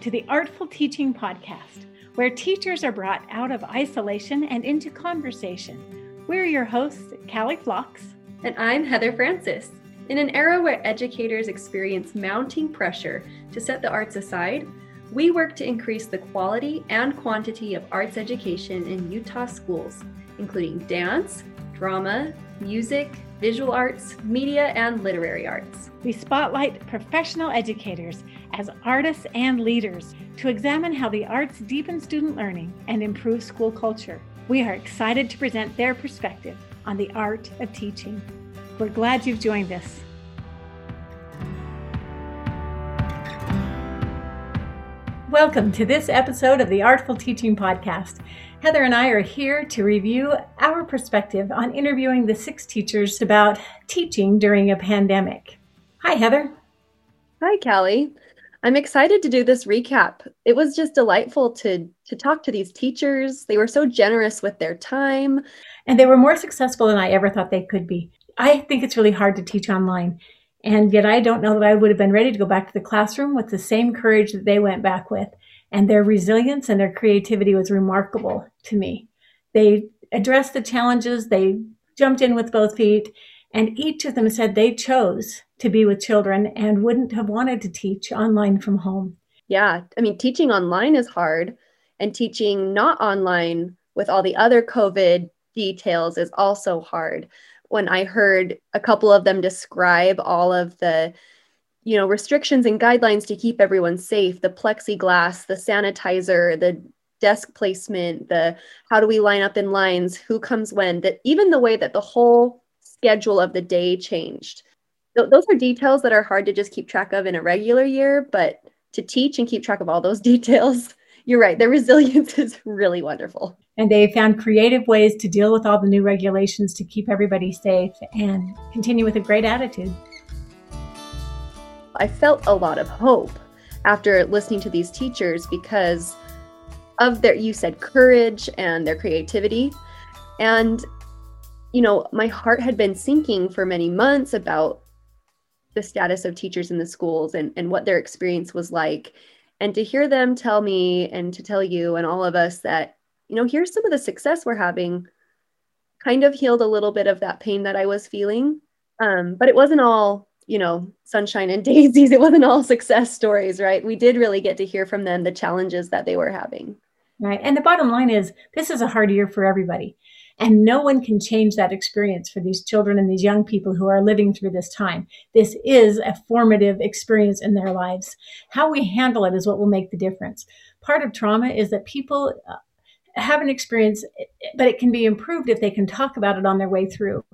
to the Artful Teaching Podcast, where teachers are brought out of isolation and into conversation. We're your hosts, Cally Flox. And I'm Heather Francis. In an era where educators experience mounting pressure to set the arts aside, we work to increase the quality and quantity of arts education in Utah schools, including dance, drama, music, visual arts, media, and literary arts. We spotlight professional educators as artists and leaders to examine how the arts deepen student learning and improve school culture. We are excited to present their perspective on the art of teaching. We're glad you've joined us. Welcome to this episode of the Artful Teaching Podcast. Heather and I are here to review our perspective on interviewing the six teachers about teaching during a pandemic. Hi, Heather. Hi, Cally. I'm excited to do this recap. It was just delightful to to talk to these teachers. They were so generous with their time, and they were more successful than I ever thought they could be. I think it's really hard to teach online, and yet I don't know that I would have been ready to go back to the classroom with the same courage that they went back with and their resilience and their creativity was remarkable to me. They addressed the challenges, they jumped in with both feet, and each of them said they chose to be with children and wouldn't have wanted to teach online from home. Yeah, I mean, teaching online is hard, and teaching not online with all the other COVID details is also hard. When I heard a couple of them describe all of the you know restrictions and guidelines to keep everyone safe the plexiglass the sanitizer the desk placement the how do we line up in lines who comes when that even the way that the whole schedule of the day changed. Th- those are details that are hard to just keep track of in a regular year but to teach and keep track of all those details you're right the resilience is really wonderful and they found creative ways to deal with all the new regulations to keep everybody safe and continue with a great attitude I felt a lot of hope after listening to these teachers because of their, you said, courage and their creativity. And, you know, my heart had been sinking for many months about the status of teachers in the schools and, and what their experience was like. And to hear them tell me and to tell you and all of us that, you know, here's some of the success we're having kind of healed a little bit of that pain that I was feeling. Um, but it wasn't all you know, sunshine and daisies. It wasn't all success stories, right? We did really get to hear from them the challenges that they were having. Right. And the bottom line is this is a hard year for everybody. And no one can change that experience for these children and these young people who are living through this time. This is a formative experience in their lives. How we handle it is what will make the difference. Part of trauma is that people uh, have an experience, but it can be improved if they can talk about it on their way through.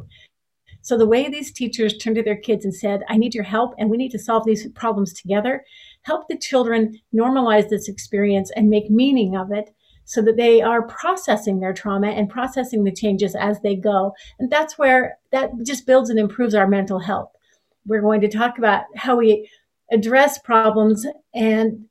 So the way these teachers turned to their kids and said, I need your help and we need to solve these problems together, help the children normalize this experience and make meaning of it so that they are processing their trauma and processing the changes as they go. And that's where that just builds and improves our mental health. We're going to talk about how we address problems and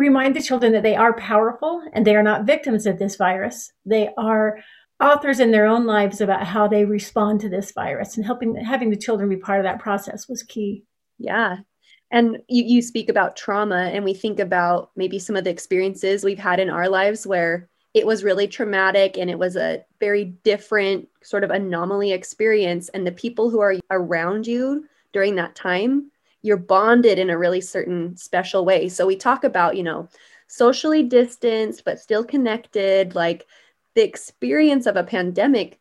remind the children that they are powerful and they are not victims of this virus. They are authors in their own lives about how they respond to this virus and helping having the children be part of that process was key. Yeah. And you, you speak about trauma and we think about maybe some of the experiences we've had in our lives where it was really traumatic and it was a very different sort of anomaly experience. And the people who are around you during that time you're bonded in a really certain special way so we talk about you know socially distanced but still connected like the experience of a pandemic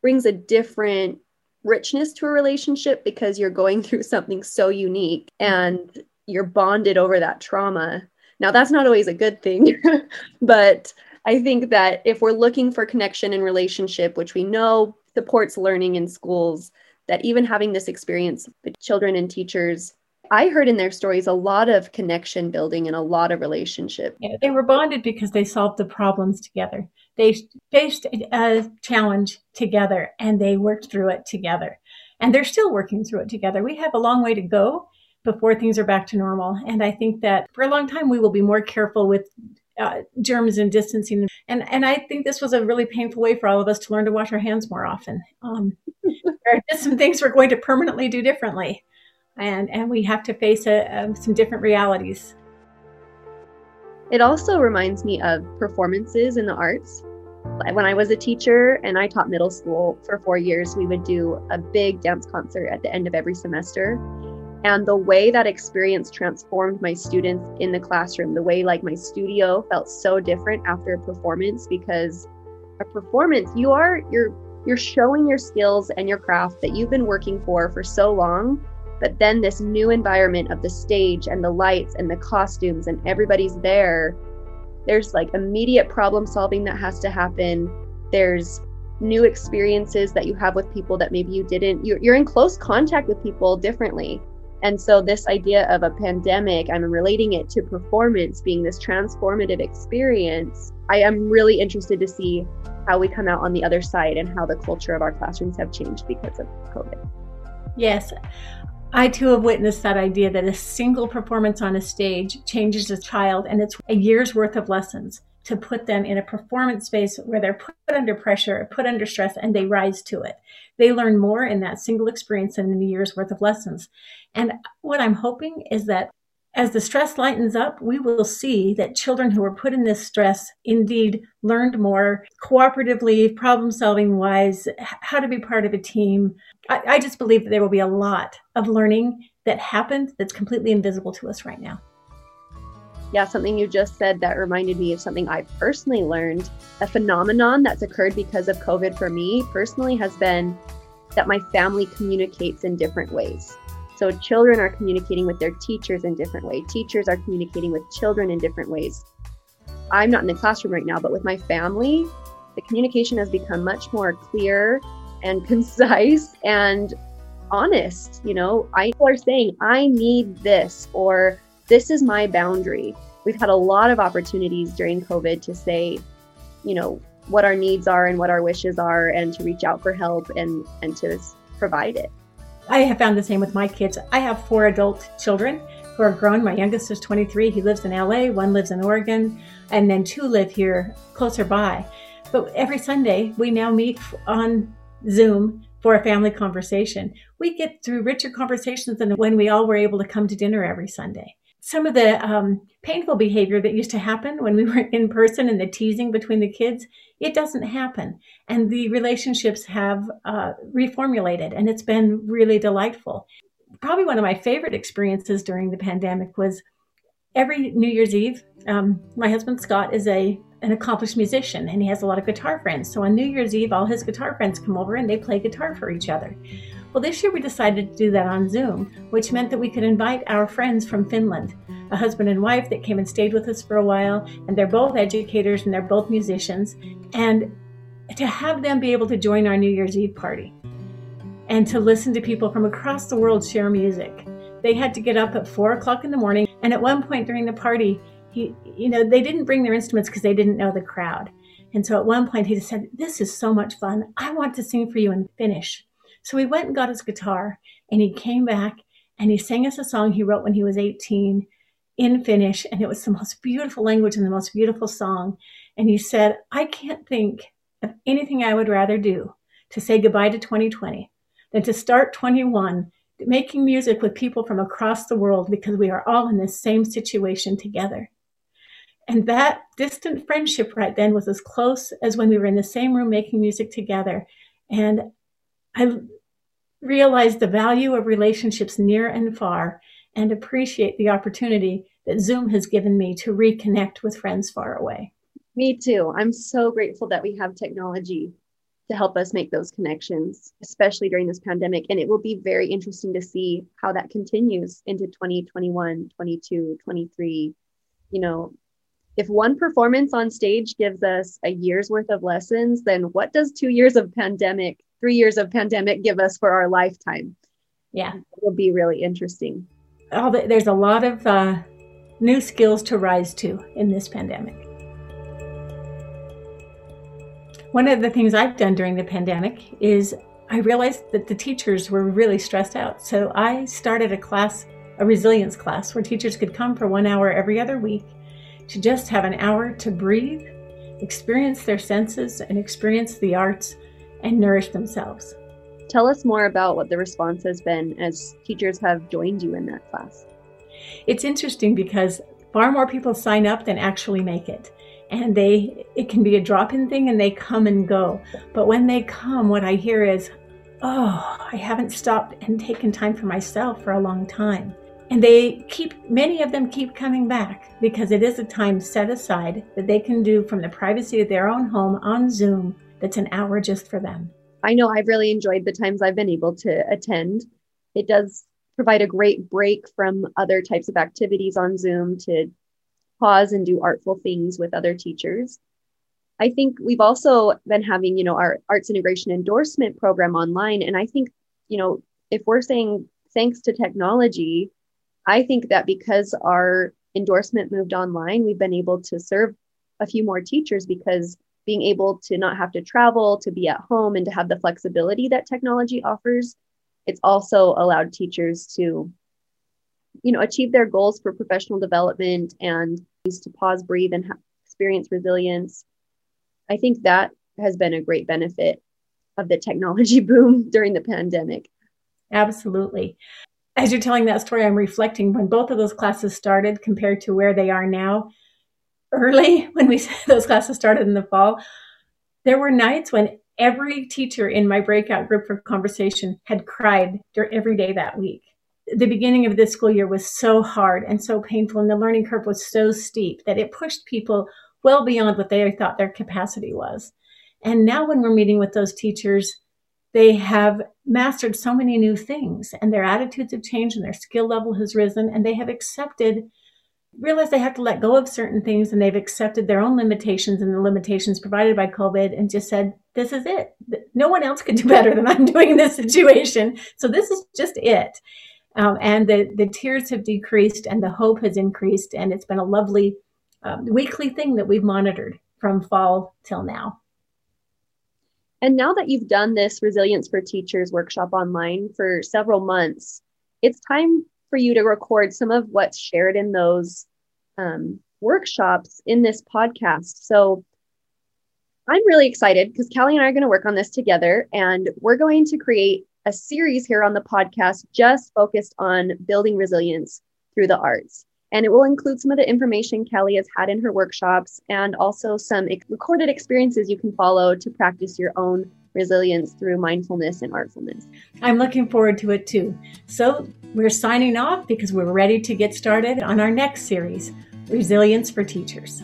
brings a different richness to a relationship because you're going through something so unique and you're bonded over that trauma. Now, that's not always a good thing, but I think that if we're looking for connection and relationship, which we know supports learning in schools, that even having this experience with children and teachers I heard in their stories a lot of connection building and a lot of relationship. Yeah, they were bonded because they solved the problems together. They faced a challenge together and they worked through it together. And they're still working through it together. We have a long way to go before things are back to normal. And I think that for a long time, we will be more careful with uh, germs and distancing. And, and I think this was a really painful way for all of us to learn to wash our hands more often. Um, there are just some things we're going to permanently do differently and, and we have to face a, some different realities. It also reminds me of performances in the arts. When I was a teacher and I taught middle school for four years, we would do a big dance concert at the end of every semester. And the way that experience transformed my students in the classroom, the way like my studio felt so different after a performance because a performance, you are you're you're showing your skills and your craft that you've been working for for so long but then this new environment of the stage and the lights and the costumes and everybody's there there's like immediate problem solving that has to happen. There's new experiences that you have with people that maybe you didn't you're, you're in close contact with people differently. And so this idea of a pandemic i'm relating it to performance being this transformative experience. I am really interested to see how we come out on the other side and how the culture of our classrooms have changed because of covid. Yes I too have witnessed that idea that a single performance on a stage changes a child and it's a year's worth of lessons to put them in a performance space where they're put under pressure, put under stress, and they rise to it. They learn more in that single experience than in a year's worth of lessons. And what I'm hoping is that as the stress lightens up, we will see that children who are put in this stress indeed learned more cooperatively, problem solving wise, how to be part of a team. I, I, just believe that there will be a lot of learning that happened that's completely invisible to us right now. Yeah, something you just said that reminded me of something I personally learned. A phenomenon that's occurred because of COVID for me personally has been that my family communicates in different ways. So children are communicating with their teachers in different ways. Teachers are communicating with children in different ways. I'm not in the classroom right now, but with my family, the communication has become much more clear and concise and honest. You know, I are saying, I need this, or this is my boundary. We've had a lot of opportunities during COVID to say, you know, what our needs are and what our wishes are and to reach out for help and and to provide it. I have found the same with my kids. I have four adult children who are grown. My youngest is 23. He lives in LA. One lives in Oregon. And then two live here closer by. But every Sunday, we now meet on Zoom for a family conversation. We get through richer conversations than when we all were able to come to dinner every Sunday some of the um, painful behavior that used to happen when we were in person and the teasing between the kids, it doesn't happen. And the relationships have uh, reformulated, and it's been really delightful. Probably one of my favorite experiences during the pandemic was every New Year's Eve. Um, my husband Scott is a an accomplished musician and he has a lot of guitar friends. So on New Year's Eve, all his guitar friends come over and they play guitar for each other. Well, this year we decided to do that on Zoom, which meant that we could invite our friends from Finland, a husband and wife that came and stayed with us for a while, and they're both educators and they're both musicians, and to have them be able to join our New Year's Eve party and to listen to people from across the world share music. They had to get up at four o'clock in the morning, and at one point during the party, he, you know, they didn't bring their instruments because they didn't know the crowd. And so at one point he said, This is so much fun. I want to sing for you in Finnish. So he went and got his guitar and he came back and he sang us a song he wrote when he was 18 in Finnish. And it was the most beautiful language and the most beautiful song. And he said, I can't think of anything I would rather do to say goodbye to 2020 than to start 21 making music with people from across the world because we are all in this same situation together. And that distant friendship right then was as close as when we were in the same room making music together. And I realize the value of relationships near and far and appreciate the opportunity that Zoom has given me to reconnect with friends far away. Me too. I'm so grateful that we have technology to help us make those connections, especially during this pandemic. And it will be very interesting to see how that continues into 2021, 22, 23. You know, if one performance on stage gives us a year's worth of lessons, then what does two years of pandemic three years of pandemic give us for our lifetime. Yeah. It will be really interesting. Oh, there's a lot of uh, new skills to rise to in this pandemic. One of the things I've done during the pandemic is I realized that the teachers were really stressed out. So I started a class, a resilience class, where teachers could come for one hour every other week to just have an hour to breathe, experience their senses, and experience the arts and nourish themselves. Tell us more about what the response has been as teachers have joined you in that class. It's interesting because far more people sign up than actually make it. And they, it can be a drop in thing and they come and go. But when they come, what I hear is, oh, I haven't stopped and taken time for myself for a long time. And they keep, many of them keep coming back because it is a time set aside that they can do from the privacy of their own home on Zoom that's an hour just for them. I know I've really enjoyed the times I've been able to attend. It does provide a great break from other types of activities on Zoom to pause and do artful things with other teachers. I think we've also been having, you know, our arts integration endorsement program online. And I think, you know, if we're saying thanks to technology, I think that because our endorsement moved online, we've been able to serve a few more teachers because being able to not have to travel, to be at home, and to have the flexibility that technology offers it's also allowed teachers to you know achieve their goals for professional development and to pause breathe and experience resilience. I think that has been a great benefit of the technology boom during the pandemic. Absolutely. As you're telling that story i'm reflecting when both of those classes started compared to where they are now early when we those classes started in the fall there were nights when every teacher in my breakout group for conversation had cried every day that week. The beginning of this school year was so hard and so painful, and the learning curve was so steep that it pushed people well beyond what they thought their capacity was. And now, when we're meeting with those teachers, they have mastered so many new things, and their attitudes have changed, and their skill level has risen, and they have accepted realize they have to let go of certain things and they've accepted their own limitations and the limitations provided by COVID and just said, this is it. No one else could do better than I'm doing in this situation. So this is just it. Um, and the, the tears have decreased and the hope has increased. And it's been a lovely um, weekly thing that we've monitored from fall till now. And now that you've done this Resilience for Teachers workshop online for several months, it's time for you to record some of what's shared in those um, workshops in this podcast. So I'm really excited because Cally and I are going to work on this together, and we're going to create a series here on the podcast just focused on building resilience through the arts. And it will include some of the information Kelly has had in her workshops and also some recorded experiences you can follow to practice your own resilience through mindfulness and artfulness. I'm looking forward to it too. So we're signing off because we're ready to get started on our next series Resilience for Teachers.